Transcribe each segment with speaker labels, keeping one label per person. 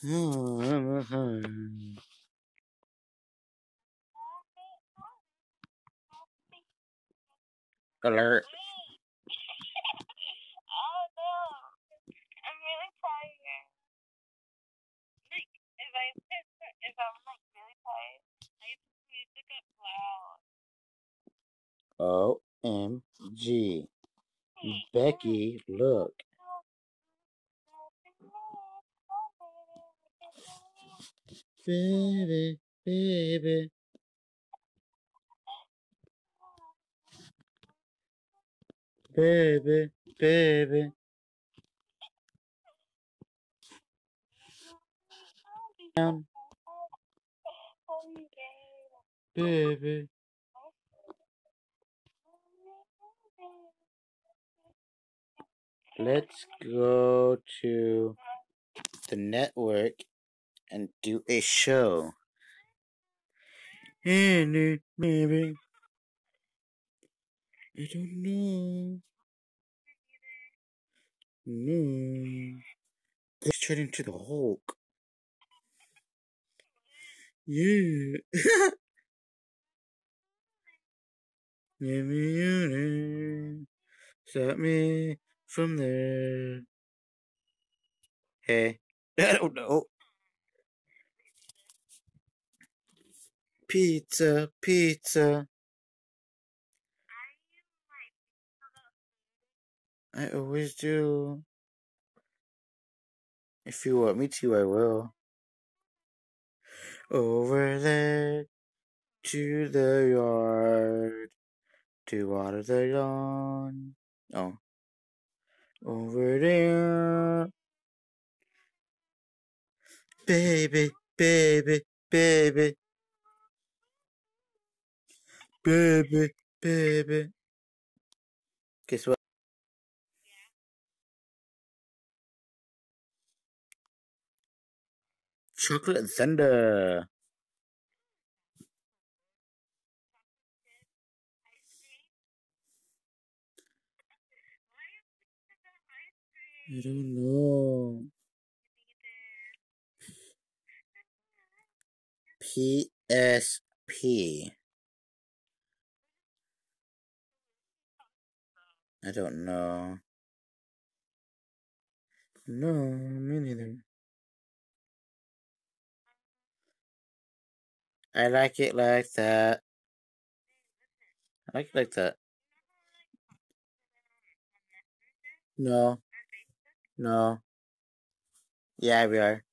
Speaker 1: Alert.
Speaker 2: Oh no, I'm really tired. If I if I'm like really tired, I put music up loud.
Speaker 1: OMG. Becky, look. Baby, baby. Baby, baby. Baby. Let's go to the network and do a show. Andy, maybe. I don't know. No. Let's turn into the Hulk. Yeah. Give me your name. Stop me from there. Hey. I don't know. Pizza, pizza. I always do. If you want me to, I will. Over there to the yard to water the lawn. Oh. Over there. Baby, baby, baby. Baby, baby. Guess what? Chocolate Thunder. I don't know. PSP. I don't know. No, me neither. I like it like that. I like it like that. No. No. Yeah, we are.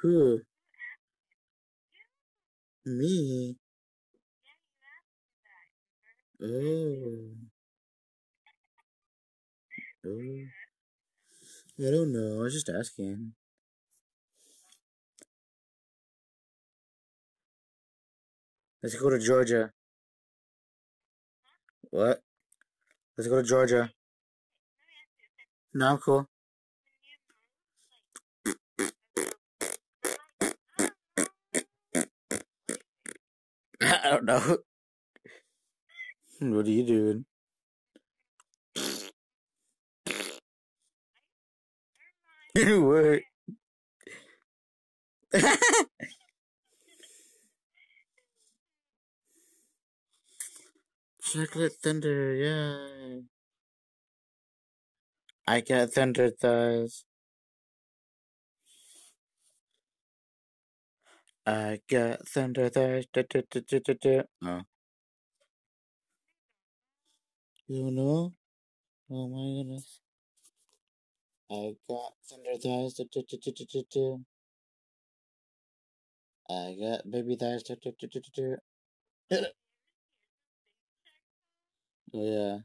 Speaker 1: Who? Me? Oh. Oh. I don't know. I was just asking. Let's go to Georgia. What? Let's go to Georgia. No, I'm cool. I don't know. What are you doing? what? Chocolate Thunder, yeah. I got Thunder Thighs. I got Thunder Thighs. Da, da, da, da, da, da. Oh. You know? Oh my goodness. I got Thunder Thighs. I got baby thighs. Oh, yeah.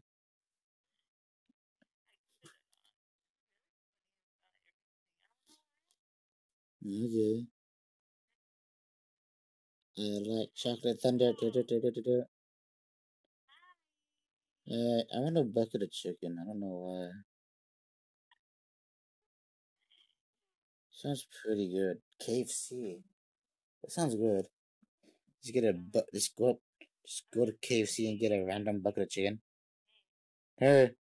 Speaker 1: Okay. I like chocolate thunder. Da, da, da, da, da, da. Uh, I want a bucket of chicken. I don't know why. Sounds pretty good. KFC. That sounds good. Just get a bu- just go up, just go to KFC and get a random bucket of chicken. Hey.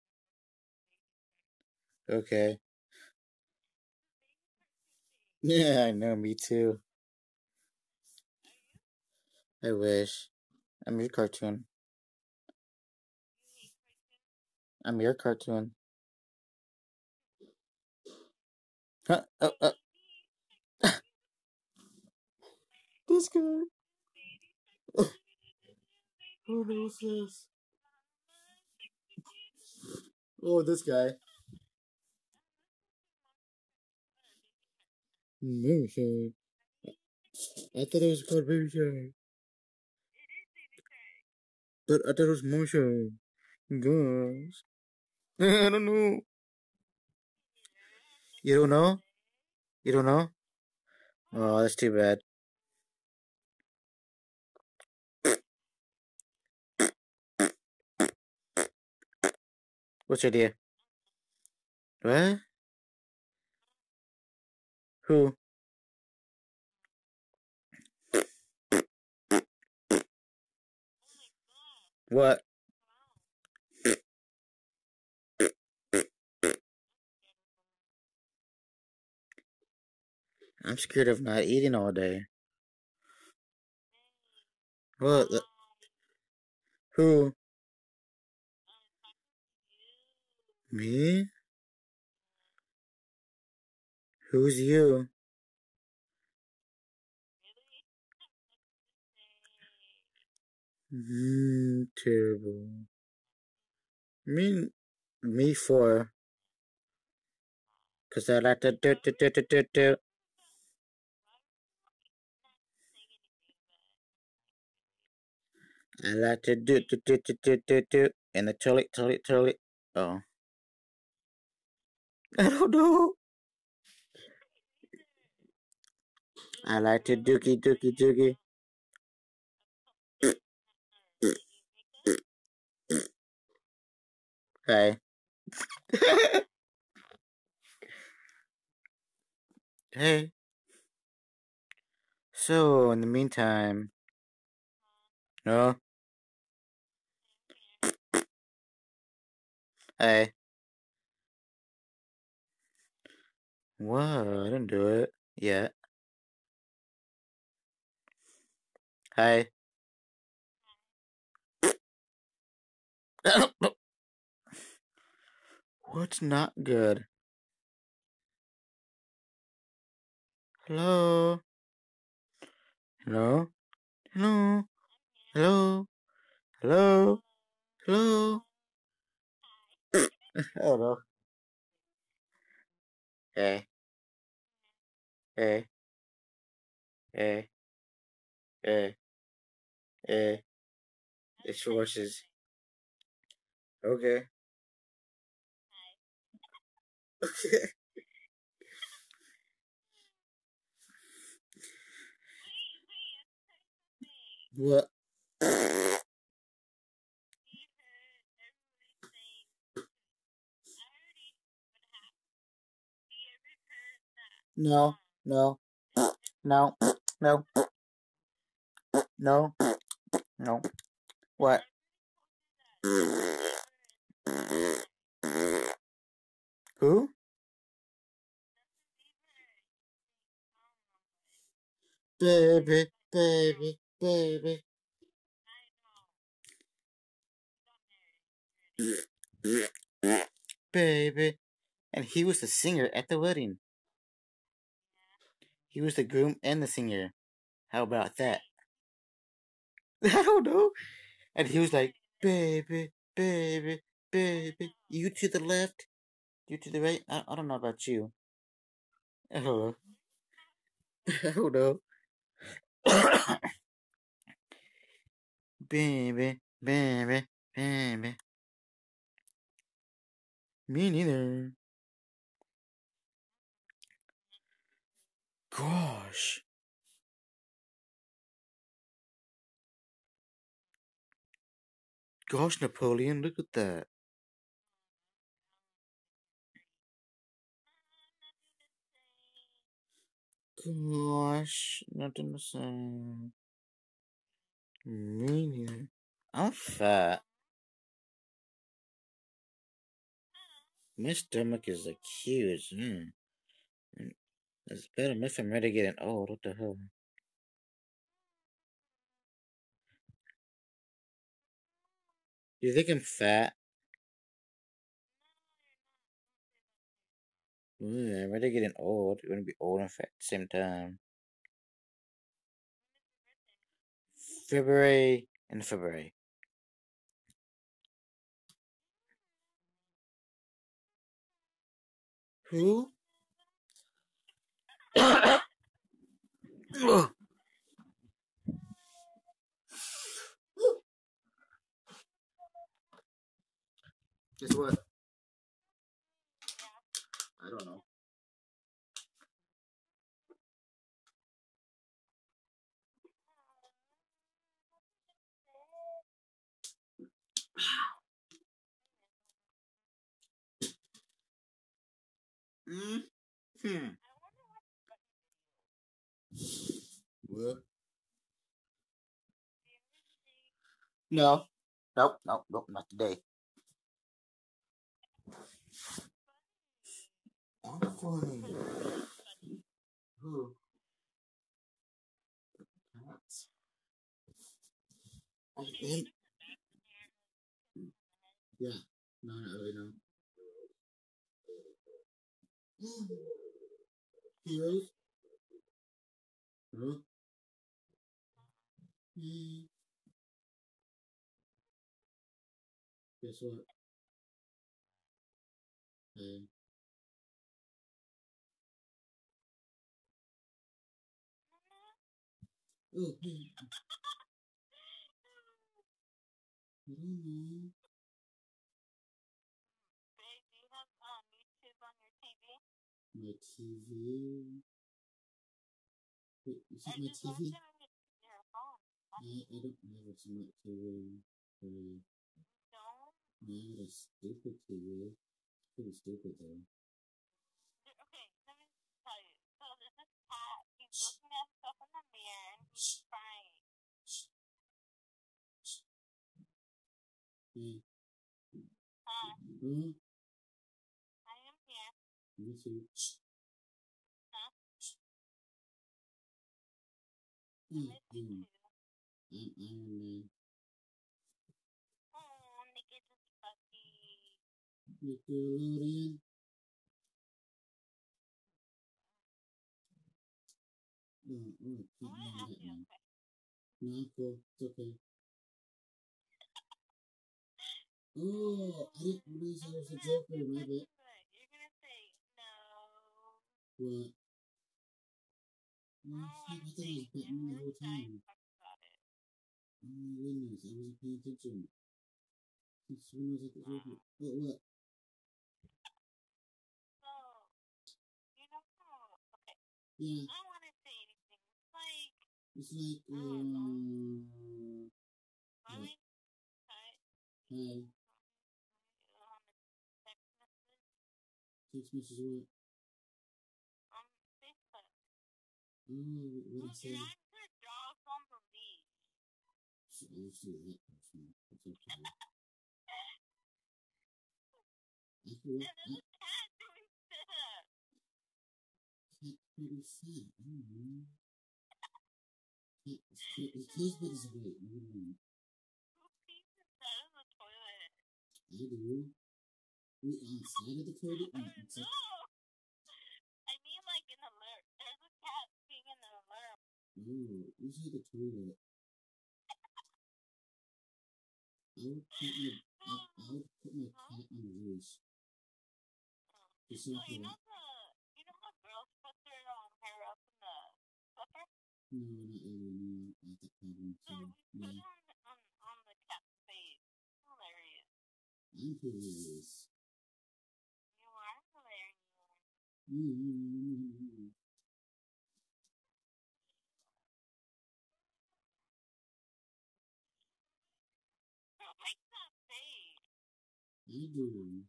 Speaker 1: Okay. Yeah, I know, me too. I wish. I'm your cartoon. I'm your cartoon. Huh? Oh, oh. this guy. Who knows this? Oh, this guy. Moonshine. I thought it was called Baby Shark. But I thought it was Moonshine. Gosh. I don't know. You don't know? You don't know? Oh, that's too bad. What's your idea? What? Who? What? I'm scared of not eating all day. The- Who? Me? Who's you? Mm, terrible. Me, me for. Cause I like to do do do do do do. I like to do do do do do do do. In the toilet, toilet, toilet. Oh. I don't know. I like to dookie dookie dookie. Hey. hey. So, in the meantime. No? Hey. What? I didn't do it yet. Hey. What's not good? Hello? Hello? Hello? Hello? Hello? Hello? Hello? Eh. Eh. Hey. Eh. Hey. Hey. Hey. Hey. It's horses. Okay. Okay. What? No, no, no, no, no, no. What? Who? Baby, baby, baby. Baby. And he was the singer at the wedding. He was the groom and the singer. How about that? I don't know. And he was like, baby, baby, baby. You to the left, you to the right. I, I don't know about you. I don't know. I don't know. baby, baby, baby. Me neither. Gosh. Gosh, Napoleon, look at that. Gosh, nothing to say. Me neither. I'm fat. My stomach is like huge. Mm. It's better miss I'm ready getting old. Oh, what the hell? You think I'm fat? Yeah, I'm ready getting old. You're gonna be old and fat at the same time. February and February. Who? Guess what? I don't know. Hmm. What? No. Nope. Nope. Nope. Not today. I'm funny. Who? I think. Yeah. No, not really. No. Heroes. Huh? Hmm. Guess what? Hey. Oh, hey. I don't know.
Speaker 2: Babe, do you have YouTube on your TV?
Speaker 1: My TV. Wait, said my TV?
Speaker 2: it on your, your phone.
Speaker 1: I, I don't have a smart TV. Uh,
Speaker 2: Don't.
Speaker 1: I have a stupid TV. It's pretty stupid though.
Speaker 2: Okay, let me tell you. So there's this cat. He's looking at himself in the mirror and he's crying.
Speaker 1: Hey.
Speaker 2: Huh?
Speaker 1: Huh?
Speaker 2: I am here.
Speaker 1: Me too.
Speaker 2: Huh?
Speaker 1: Hmm,
Speaker 2: Oh, Nick is fuzzy.
Speaker 1: Nickelodeon. Oh,
Speaker 2: I want to ask
Speaker 1: that
Speaker 2: you a
Speaker 1: man.
Speaker 2: question.
Speaker 1: No, cool. It's okay. Oh, I didn't realize I was a Joker. My bad.
Speaker 2: You're gonna say no.
Speaker 1: What? Oh,
Speaker 2: Oh, I'm
Speaker 1: I thought it was Batman the whole time.
Speaker 2: to talk about it.
Speaker 1: Oh my goodness, I wasn't paying attention. Since when was I the Joker? What, what?
Speaker 2: So, you know? Okay,
Speaker 1: Yeah,
Speaker 2: I don't want to say anything. It's like,
Speaker 1: it's like,
Speaker 2: I don't know.
Speaker 1: um,
Speaker 2: I
Speaker 1: What?
Speaker 2: like cut
Speaker 1: hi,
Speaker 2: on text message
Speaker 1: what?
Speaker 2: on Facebook.
Speaker 1: Oh, what
Speaker 2: Oh,
Speaker 1: did I say?
Speaker 2: your actor draws on the leash.
Speaker 1: So I don't. Never mind.
Speaker 2: Who pees inside of the toilet?
Speaker 1: I do. Outside of the toilet?
Speaker 2: Oh, no. I mean, like in the. There's a cat peeing in the alert.
Speaker 1: oh, inside the toilet. I, would put my cat
Speaker 2: you know the, you know how girls put their um, hair up in the?
Speaker 1: No, not I
Speaker 2: So
Speaker 1: too.
Speaker 2: on, on, the cat's. Hilarious. You are hilarious. Who makes that face?
Speaker 1: I do.
Speaker 2: There's this dog, he's like a husky, and he's constantly sitting down. Mm-hmm.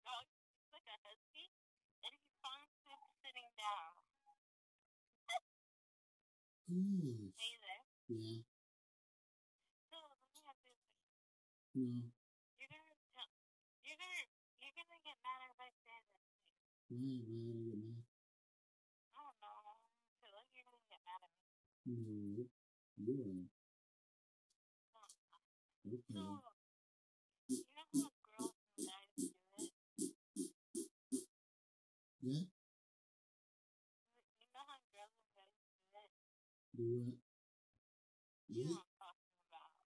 Speaker 1: Gosh.
Speaker 2: Hey mm. there.
Speaker 1: Yeah.
Speaker 2: So let me ask you a question.
Speaker 1: No.
Speaker 2: You're gonna tell, you're gonna, you're gonna get mad if I say this.
Speaker 1: Why? Do you get mad?
Speaker 2: I don't know. Cause like you're gonna get mad at me.
Speaker 1: No, you are. Okay.
Speaker 2: So, tiga dua.
Speaker 1: I iya.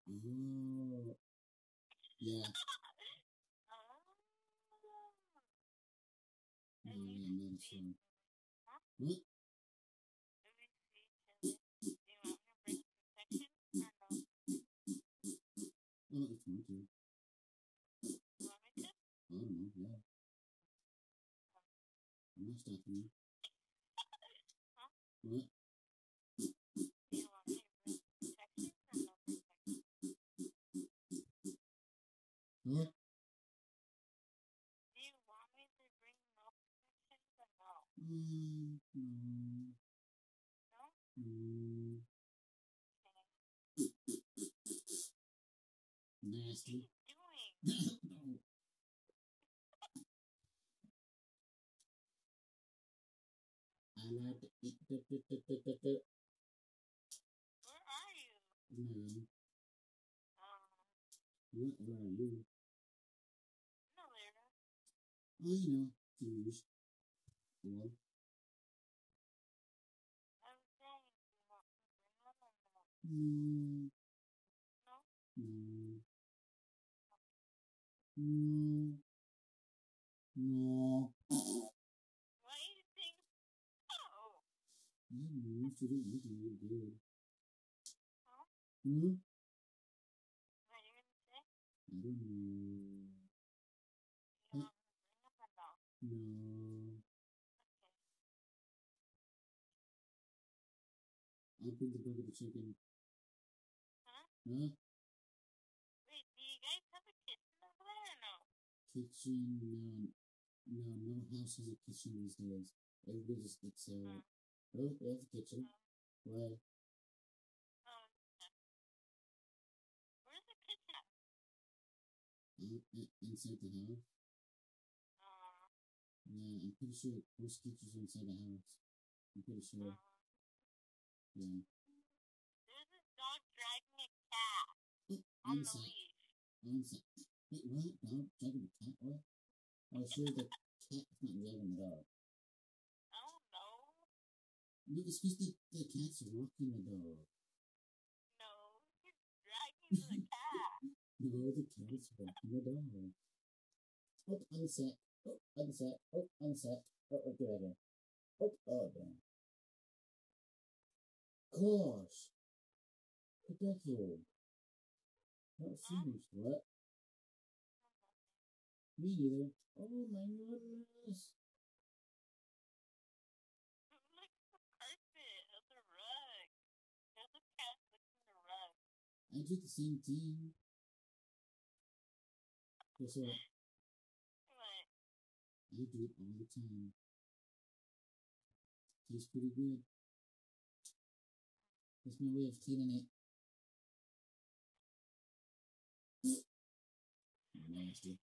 Speaker 1: oh. Ya. Nah, yang lain.
Speaker 2: Where are you?
Speaker 1: No.
Speaker 2: Um,
Speaker 1: what where are you?
Speaker 2: Nowhere.
Speaker 1: Oh, you know. Mm-hmm. News.
Speaker 2: What? I'm saying you want to bring up. No.
Speaker 1: Mm. Mm. No? No.
Speaker 2: No.
Speaker 1: No.
Speaker 2: no. Are you gonna?
Speaker 1: I don't know.
Speaker 2: You want me to bring them or no?
Speaker 1: I'll bring the burger the chicken.
Speaker 2: Huh?
Speaker 1: Huh?
Speaker 2: Wait, do you guys have a kitchen over there or no?
Speaker 1: Kitchen? No. No, no house has a kitchen these days. Everybody just gets uh
Speaker 2: Hmm.
Speaker 1: Oh, there's a kitchen. Why?
Speaker 2: Oh, okay. Where's the kitchen at?
Speaker 1: In- inside the house?
Speaker 2: Uh,
Speaker 1: Yeah, I'm pretty sure most kitchens inside the house. I'm pretty sure.
Speaker 2: uh,
Speaker 1: Yeah.
Speaker 2: there's a dog dragging a cat
Speaker 1: Oh,
Speaker 2: on the leash.
Speaker 1: Inside. Wait, what? Dog dragging the cat? What? I was sure the cat is not dragging the dog.
Speaker 2: I don't know.
Speaker 1: No, it's because the, the cat's walking the dog.
Speaker 2: No, he's dragging the cat.
Speaker 1: No, the cat is walking the dog. Oh, on the set. Oh, on the set. Oh, on the set. Oh, oh, get out here. Oh, oh, damn. Gosh. What the hell? Not finished, what? Me either. Oh my goodness.
Speaker 2: Look at the carpet of the rug. There's a cat licking the rug.
Speaker 1: I do the same thing. Guess what?
Speaker 2: What?
Speaker 1: I do it all the time. Tastes pretty good. That's my way of cleaning it. Nasty.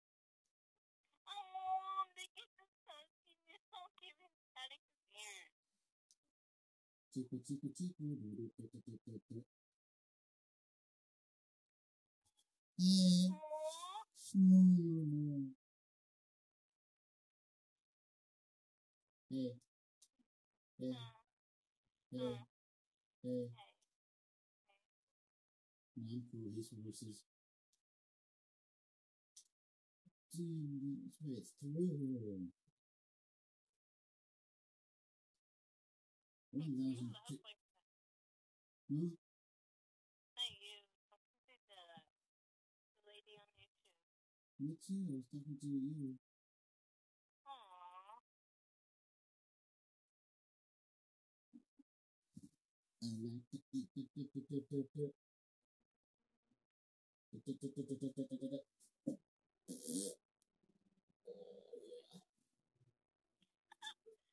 Speaker 2: Oh, they get the pussy. You're so giving static ears.
Speaker 1: Chico, chico, chico.
Speaker 2: Hmm?
Speaker 1: Me too. I was talking to you. I like to eat.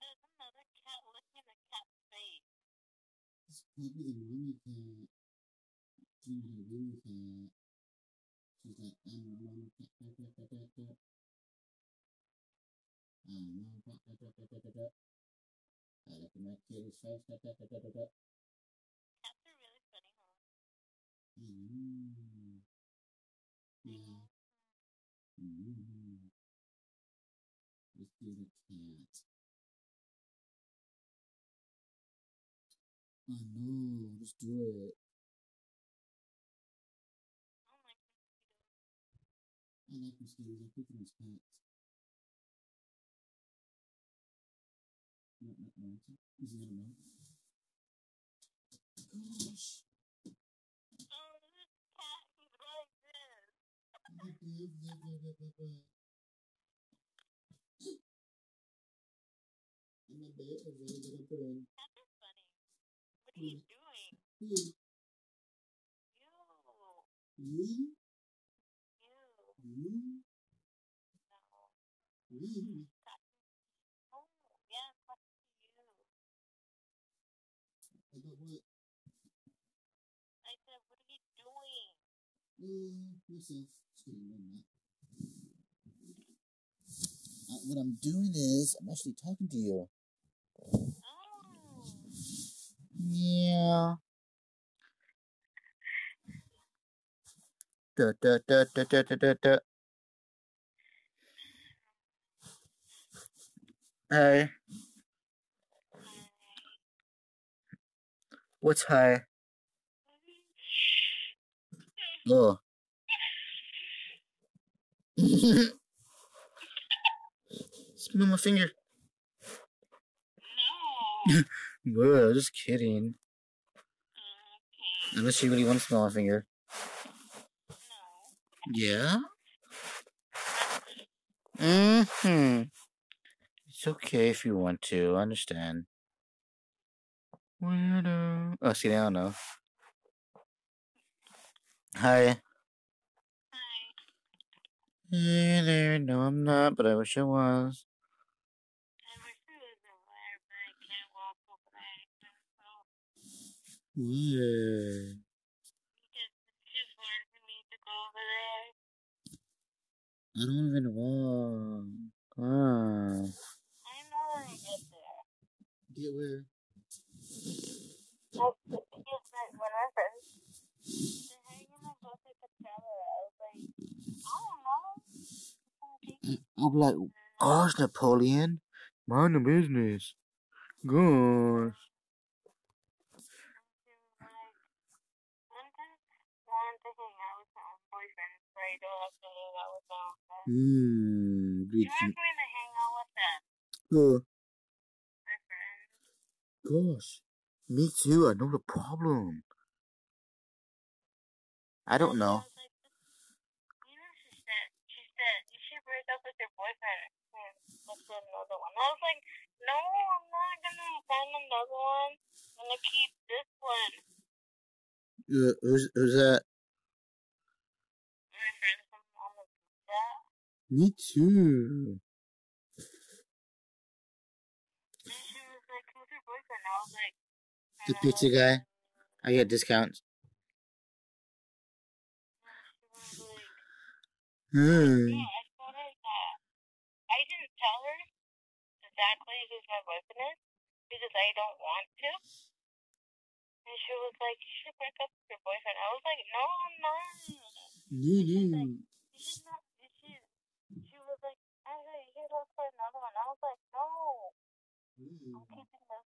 Speaker 2: There's another cat licking a cat's face.
Speaker 1: It's probably the mommy cat. She's like, I don't mama, da, da, da, da, da. Da, da, da, da, da, da, da, da, da, da, da.
Speaker 2: Cats are really funny, huh?
Speaker 1: Hmm. Let's do the cat. I know, let's do it.
Speaker 2: I
Speaker 1: think. No. Is? Gosh.
Speaker 2: Oh, this cat, like this.
Speaker 1: Blah, blah, blah, blah. I'm a bit of a little brain.
Speaker 2: Cats funny. What are you doing? Hmm.
Speaker 1: Who?
Speaker 2: You. Hmm?
Speaker 1: You?
Speaker 2: You.
Speaker 1: You?
Speaker 2: No.
Speaker 1: You?
Speaker 2: Oh, yeah, fuck you.
Speaker 1: About what?
Speaker 2: I said, what are you doing?
Speaker 1: Uh, what I'm doing is, I'm actually talking to you.
Speaker 2: Oh.
Speaker 1: Yeah. Da da da da da da da. Hey, what's hi? Oh. Smell my finger.
Speaker 2: No.
Speaker 1: Whoa, just kidding.
Speaker 2: Okay.
Speaker 1: Unless you really want to smell my finger.
Speaker 2: No.
Speaker 1: Yeah? Mm-hmm. It's okay if you want to. I understand. Weirdo. Oh, see, I don't know. Hi.
Speaker 2: Hi.
Speaker 1: Hey there. No, I'm not, but I wish I was.
Speaker 2: I wish I was aware, but I can't walk over there. So
Speaker 1: Yeah.
Speaker 2: because it's too far for me to go over there.
Speaker 1: I don't even walk. Ah.
Speaker 2: I know when I get there.
Speaker 1: Get where?
Speaker 2: Well, because my, when said, how are you gonna go to Coachella? I was like, I don't know. Mm, it's gonna take me
Speaker 1: I'll be like, gosh, Napoleon. Mind the business. Gosh.
Speaker 2: to like one time wanted to hang out with my own boyfriend, so I don't have to hang out with my own friends.
Speaker 1: Mmm.
Speaker 2: You want me to hang out with them,
Speaker 1: Oh,
Speaker 2: my friends?
Speaker 1: gosh. Me too. I know the problem. I don't know.
Speaker 2: I was like, no, I'm not gonna find another one. I'm gonna keep this one.
Speaker 1: Who's, who's that?
Speaker 2: My friend from that.
Speaker 1: Me too.
Speaker 2: And she was like, who's your boyfriend? I was like,
Speaker 1: The
Speaker 2: "Uh,
Speaker 1: pizza guy. I get discounts.
Speaker 2: And she was like,
Speaker 1: Hmm.
Speaker 2: yeah, I told her that. I didn't tell her exactly who my boyfriend is because I don't want to. And she was like, you should break up with your boyfriend. I was like, no, I'm not.
Speaker 1: No, no.
Speaker 2: Should not. You. She was like, I was like, you look for another one. I was like, no, I'm keeping this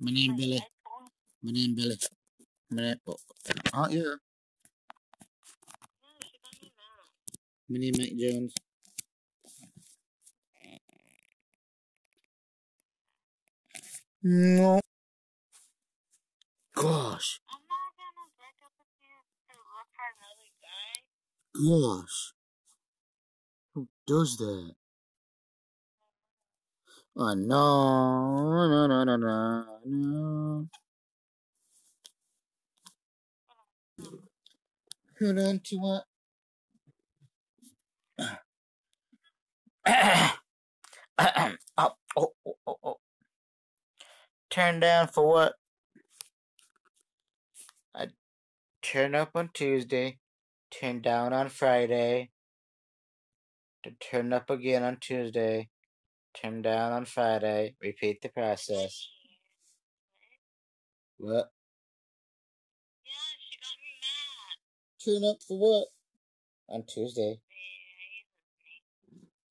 Speaker 2: My name
Speaker 1: Billy. My name Billy. My name oh,
Speaker 2: aren't you?
Speaker 1: My name Mike Jones. No. Gosh. Gosh. Who does that? Oh no. No, no, no, no, no. Who don't you want? oh, oh, oh, oh, oh. Turn down for what? I turn up on Tuesday, turn down on Friday, to turn up again on Tuesday, turn down on Friday, repeat the process. What?
Speaker 2: Yeah, she got me mad.
Speaker 1: Turn up for what? On Tuesday.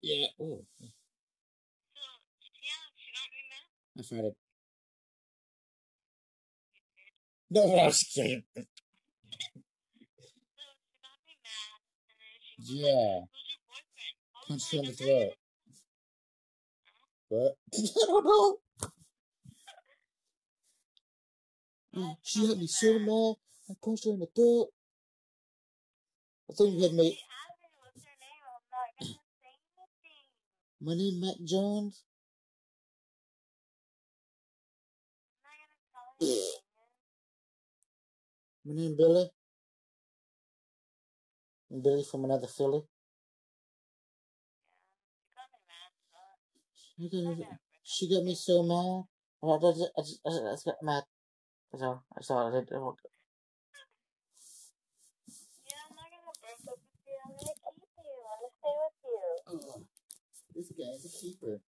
Speaker 2: Yeah,
Speaker 1: Yeah. Oh,
Speaker 2: So, yeah, she got me mad.
Speaker 1: I farted. No, I was kidding.
Speaker 2: So, she got me mad. And then she was
Speaker 1: Yeah.
Speaker 2: like, who's your boyfriend? I was
Speaker 1: Punch her in the throat but I don't know.
Speaker 2: Mm,
Speaker 1: she had me so all. I punched her in the throat. I think we had me. My name Matt Jones. My name Billy. I'm Billy from another Philly.
Speaker 2: She got me so
Speaker 1: mad. I just, I just, I just, I got mad. That's all. That's all. I did.
Speaker 2: I woke up.
Speaker 1: Oh, this guy's a keeper.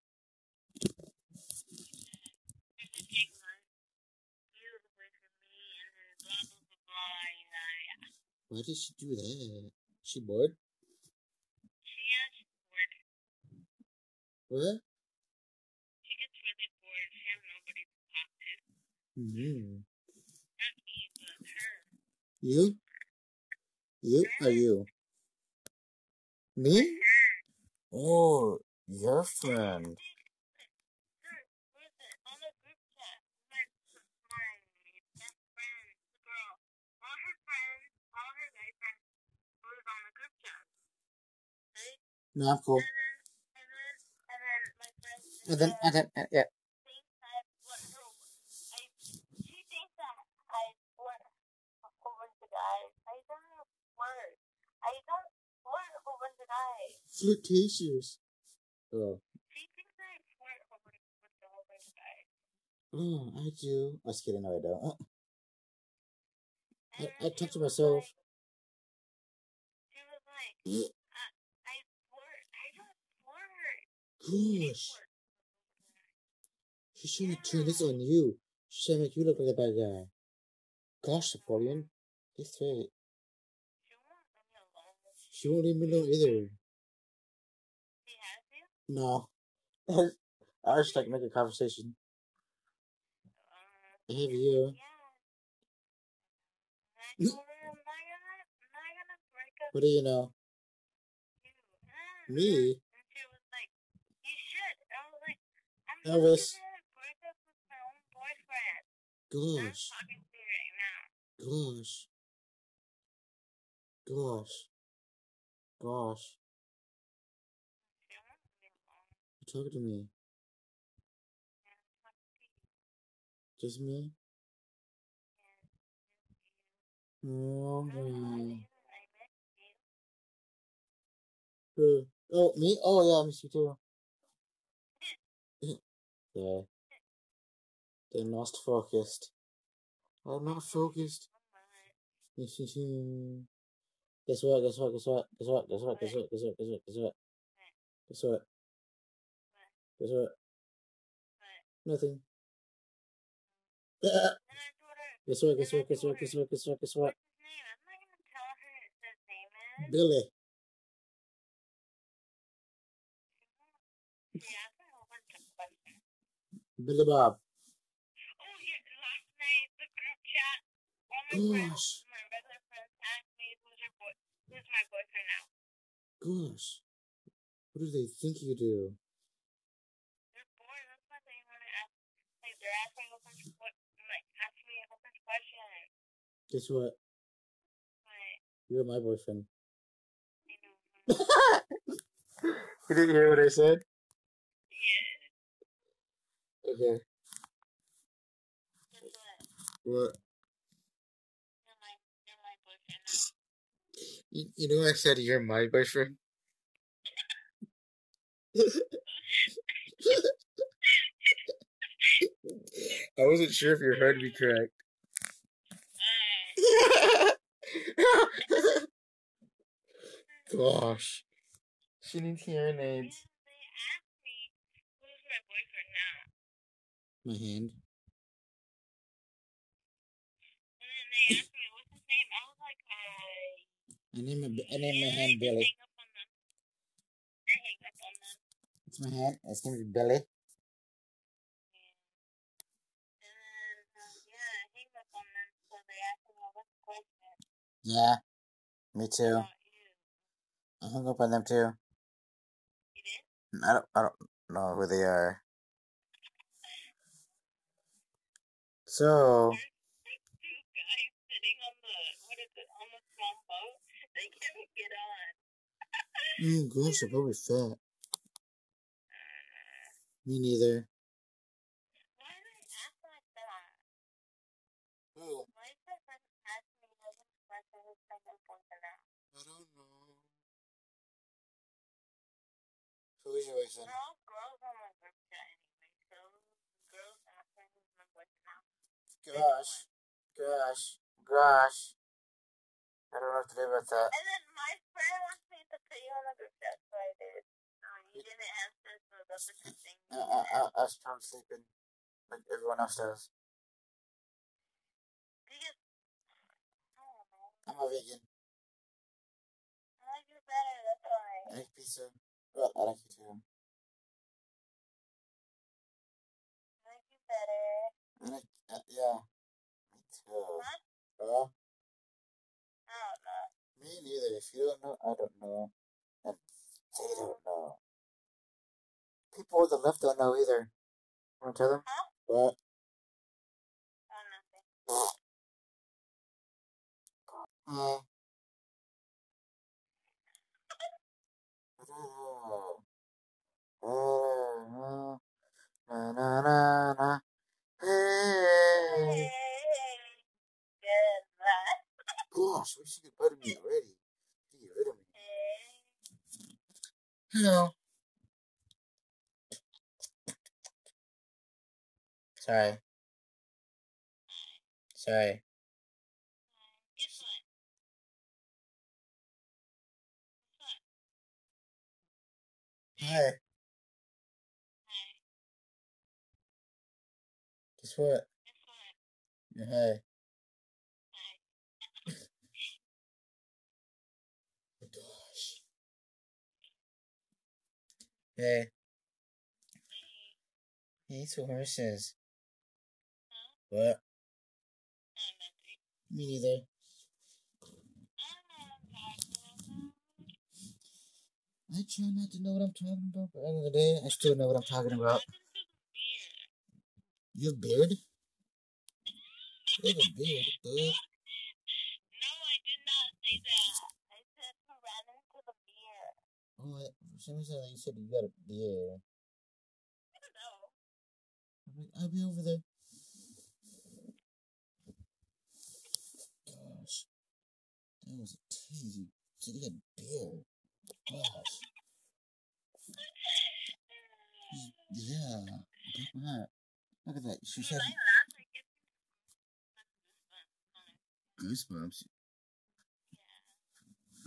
Speaker 1: Why did she do that? She bored?
Speaker 2: She yeah, bored.
Speaker 1: What?
Speaker 2: Best friend, the girl. All her friends, all her guy friends, was on the group chat. Right?
Speaker 1: No, I'm cool.
Speaker 2: And then, and then, and then my friend.
Speaker 1: And then, and then, uh, yeah.
Speaker 2: thinks I want her. I, she thinks that I want a whole bunch of guys. I don't flirt. I don't flirt a whole bunch of guys.
Speaker 1: Flirtatious. Oh.
Speaker 2: She thinks I flirt a whole bunch with a whole bunch of guys.
Speaker 1: Oh, I do. I was kidding. No, I don't. Uh, I- I talk to myself.
Speaker 2: Like, she was like,
Speaker 1: Yeah.
Speaker 2: I, I flirt. I don't flirt.
Speaker 1: Gosh. She's trying to turn this on you. She's trying to make you look like a bad guy. Gosh, Napoleon. Get straight.
Speaker 2: She won't leave me alone.
Speaker 1: She won't leave me alone either. No. I just like make a conversation.
Speaker 2: Uh,
Speaker 1: hey, you.
Speaker 2: Yeah.
Speaker 1: what do you know?
Speaker 2: You.
Speaker 1: Me?
Speaker 2: Like,
Speaker 1: Elvis. Gosh. Gosh. Gosh. Gosh talking to me? Just me?
Speaker 2: You.
Speaker 1: Who? Oh, me? Oh, yeah, I miss you too. yeah. They're not focused. I'm not focused. Guess what? Guess what? Guess what? Guess what? Guess what? Guess what? Guess what? Guess what? Guess what? Guess what? Guess what? Nothing. guess what? Guess what? Guess what? Guess what? Guess what? Guess what? Billy. Billy Bob.
Speaker 2: Oh, yeah, last night, the group chat, all my
Speaker 1: Gosh.
Speaker 2: friends, my regular friends asked me, who's, your boy- who's my boyfriend now?
Speaker 1: Gosh. What do they think you do? Guess what?
Speaker 2: But
Speaker 1: You're my boyfriend.
Speaker 2: you know,
Speaker 1: you didn't hear what I said?
Speaker 2: yeah.
Speaker 1: Okay.
Speaker 2: Guess what?
Speaker 1: What?
Speaker 2: You're my, you're my boyfriend now.
Speaker 1: You, you know I said you're my boyfriend? I wasn't sure if you heard me correct.
Speaker 2: Uh,
Speaker 1: Gosh. She needs hearing aids.
Speaker 2: they asked me who's my boyfriend now.
Speaker 1: My hand.
Speaker 2: And then they asked me, what's his name? I was like, I.
Speaker 1: I named my, I named my hand
Speaker 2: just
Speaker 1: Billy.
Speaker 2: hang up on them. I hang up on them.
Speaker 1: It's my hand. It's gonna be Billy.
Speaker 2: Yeah. Me
Speaker 1: too. I hung up on them too.
Speaker 2: You did?
Speaker 1: I don't, I don't know who they are. So,
Speaker 2: There's two guys sitting on the, what is it, on the small boat. They can't get on.
Speaker 1: mm, gosh, I'm probably fat. Me neither.
Speaker 2: Why did I ask like that?
Speaker 1: Oh,
Speaker 2: Why did my friend ask me how much question who's my boyfriend now?
Speaker 1: I don't know. Who is your boyfriend?
Speaker 2: They're all girls on my group chat anyway, so girls asking who's my boyfriend.
Speaker 1: Gosh, gosh, gosh. I don't know what to do about that.
Speaker 2: And then my friend wants me to put you on the group chat, so I did. Um, you didn't answer, so that's a good thing.
Speaker 1: I, I, I, I was probably sleeping like everyone else does.
Speaker 2: Because,
Speaker 1: I'm a vegan.
Speaker 2: I like you better, that's why.
Speaker 1: I like pizza. I like you too.
Speaker 2: I like you better.
Speaker 1: I like, uh, yeah. Me too.
Speaker 2: Huh?
Speaker 1: Well,
Speaker 2: I don't know.
Speaker 1: me neither. If you don't know, I don't know. And they don't know. People on the left don't know either. Want to tell them?
Speaker 2: Huh?
Speaker 1: What?
Speaker 2: Oh, nothing.
Speaker 1: Hi. Oh. Oh. Na na na na. Hey.
Speaker 2: Hey, good luck.
Speaker 1: Gosh, wish you could butter me already. Get rid of me.
Speaker 2: Hey.
Speaker 1: Hello. Sorry. Sorry.
Speaker 2: Guess what?
Speaker 1: Hi.
Speaker 2: Hi.
Speaker 1: Guess what?
Speaker 2: Guess what?
Speaker 1: Hi.
Speaker 2: Hi.
Speaker 1: Oh gosh. Hey. Hey, two horses. What? Me neither. I try not to know what I'm talking about, but at the end of the day, I still know what I'm talking about. You have a beard? You have a beard, dude.
Speaker 2: No, I did not say that. I said who ran into the beer.
Speaker 1: Oh, I, for some reason you said you got a beard.
Speaker 2: I don't know.
Speaker 1: I'll be over there. Gosh. That was a tease. You said you had a beard. Gosh. Yeah. Look at that. Look at that. She said goosebumps.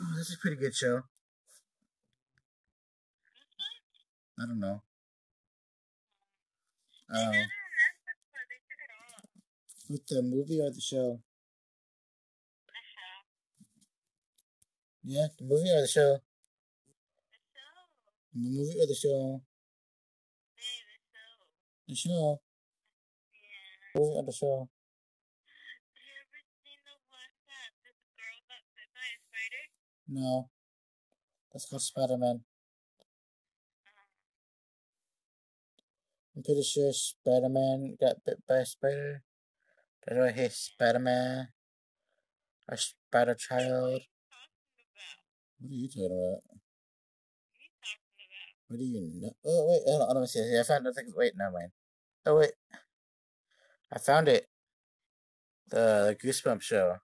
Speaker 1: Oh, this is a pretty good show. I don't know.
Speaker 2: They had it on Netflix, but they took it off.
Speaker 1: with the movie or the show?
Speaker 2: The show.
Speaker 1: Yeah, the movie or the show?
Speaker 2: The show.
Speaker 1: The movie or the show?
Speaker 2: Hey, the show.
Speaker 1: The show.
Speaker 2: Yeah.
Speaker 1: Was it on the show?
Speaker 2: Have you ever seen the one that this girl got bit by a spider?
Speaker 1: No. That's called Spider Man. I'm pretty sure Spider Man got bit by a spider. That's why he's Spider Man. Or Spider Child.
Speaker 2: What are you talking about? What are you talking about?
Speaker 1: What do you know? Oh, wait, hold on, let me see. I found nothing. Wait, never mind. Oh, wait. I found it. The, the Goosebumps show.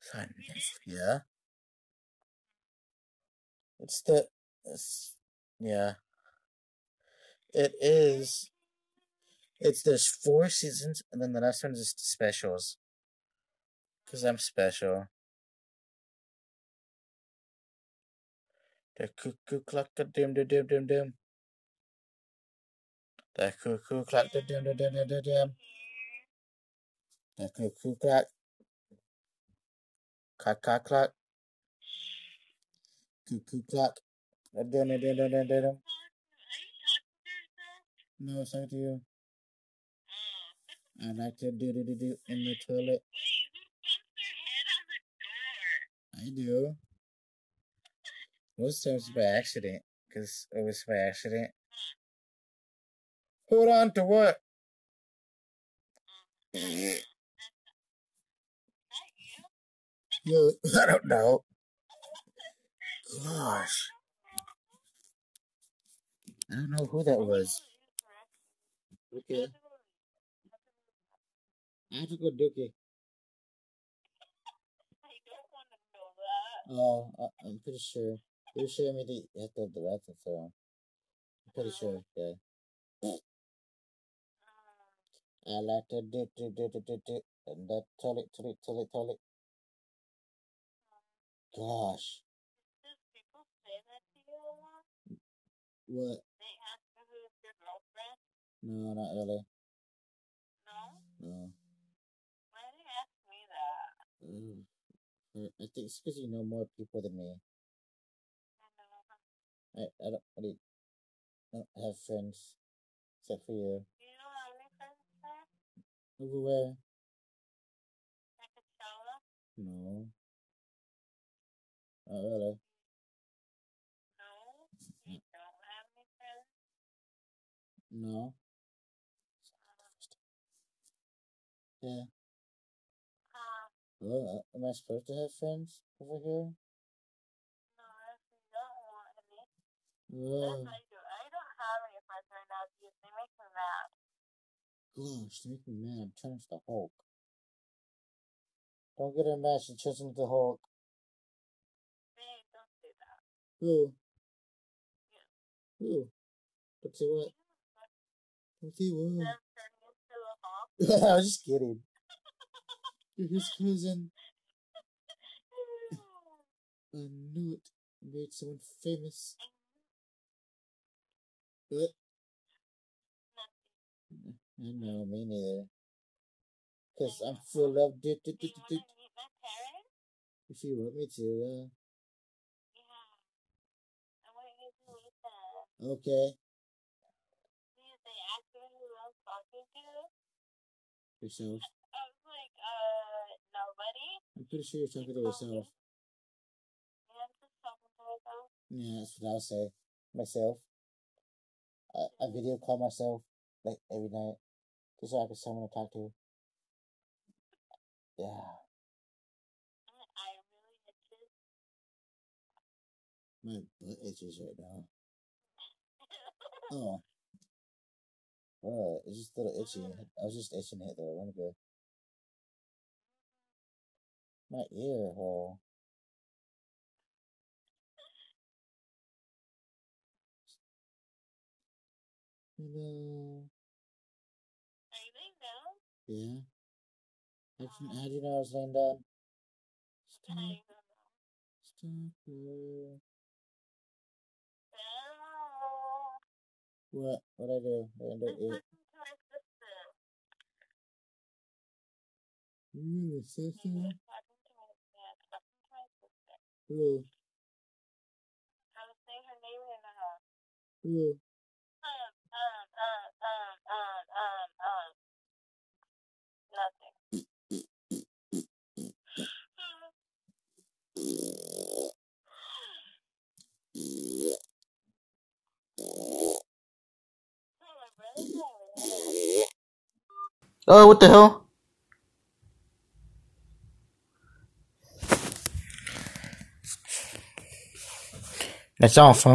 Speaker 1: It's mm-hmm. Yeah. It's the. It's, yeah. It is. It's there's four seasons, and then the next one is just specials. Cause I'm special. The cuckoo clock, the dim, dim, dim, dim, dim. The cuckoo clock, the dim, dim, dim, dim, dim. The cuckoo clock. Cock, cock, clock. Cuckoo clock. The dim, dim, dim, dim, dim, dim, dim.
Speaker 2: Are you talking to yourself?
Speaker 1: No, it's not to you. I like to do do do do in the toilet.
Speaker 2: Wait, who bumped their head on the door?
Speaker 1: I do. Most times by accident, because it was by accident. Hold on to what?
Speaker 2: that you?
Speaker 1: Yo, I don't know. Gosh, I don't know who that was. Okay, I have to go dookie.
Speaker 2: I don't want to know that.
Speaker 1: Oh, I- I'm pretty sure. You're showing me the at the the bathroom, so I'm pretty sure. Yeah, I like to do do do do do do in the toilet, toilet, toilet, toilet. Gosh,
Speaker 2: does people say that to you a lot?
Speaker 1: what?
Speaker 2: They ask you who's your girlfriend?
Speaker 1: No, not really.
Speaker 2: No?
Speaker 1: No.
Speaker 2: Why do they ask me that?
Speaker 1: I think it's because you know more people than me.
Speaker 2: I.
Speaker 1: I, don't really I don't have friends except for you.
Speaker 2: You know how many friends I a Coachella?
Speaker 1: No. Not really.
Speaker 2: No? You don't have any friends?
Speaker 1: No. Yeah.
Speaker 2: Uh,
Speaker 1: Well, am I supposed to have friends over here?
Speaker 2: no, if you don't want any.
Speaker 1: Oh,
Speaker 2: Yes, I do. I don't have any friends right now because they make me mad.
Speaker 1: gosh, they make me mad. I'm turning into the Hulk. Don't get her mad. She turns into the Hulk.
Speaker 2: Hey, don't say that.
Speaker 1: Who?
Speaker 2: Yeah.
Speaker 1: Who? Don't say what? Don't say what?
Speaker 2: Them turning into a hawk.
Speaker 1: I was just kidding. You're his cousin. I knew it. Made someone famous. What? I know, me neither. Cause I'm full of do do
Speaker 2: Do
Speaker 1: do do do.
Speaker 2: to meet my parents?
Speaker 1: If you want me to, uh,
Speaker 2: Yeah. I want you to meet them.
Speaker 1: okay.
Speaker 2: Because they asked me who I was talking to.
Speaker 1: Yourself.
Speaker 2: I was like, uh, nobody.
Speaker 1: I'm pretty sure you're talking to yourself.
Speaker 2: Yeah, I'm just talking to myself.
Speaker 1: Yeah, that's what I'll say. Myself. I, I video call myself like every night, just so I have someone to talk to. Yeah,
Speaker 2: My eye really itches.
Speaker 1: my butt itches right now. Oh. Oh, it's just a little itchy. I was just itching it though. Let me go. My ear hole. Hello.
Speaker 2: Uh Are you laying down?
Speaker 1: Yeah. How'd you, um how'd you know I was laying down? Stop. Stop. What? What'd I do? I didn't do
Speaker 2: I'm
Speaker 1: it.
Speaker 2: talking to my sister.
Speaker 1: Mm, you the sister?
Speaker 2: I'm talking to my, yeah, I'm talking to my sister.
Speaker 1: Who?
Speaker 2: I was saying her name in the house.
Speaker 1: Who?
Speaker 2: um, um, um, um, nothing.
Speaker 1: Oh, what the hell? That's all, folks.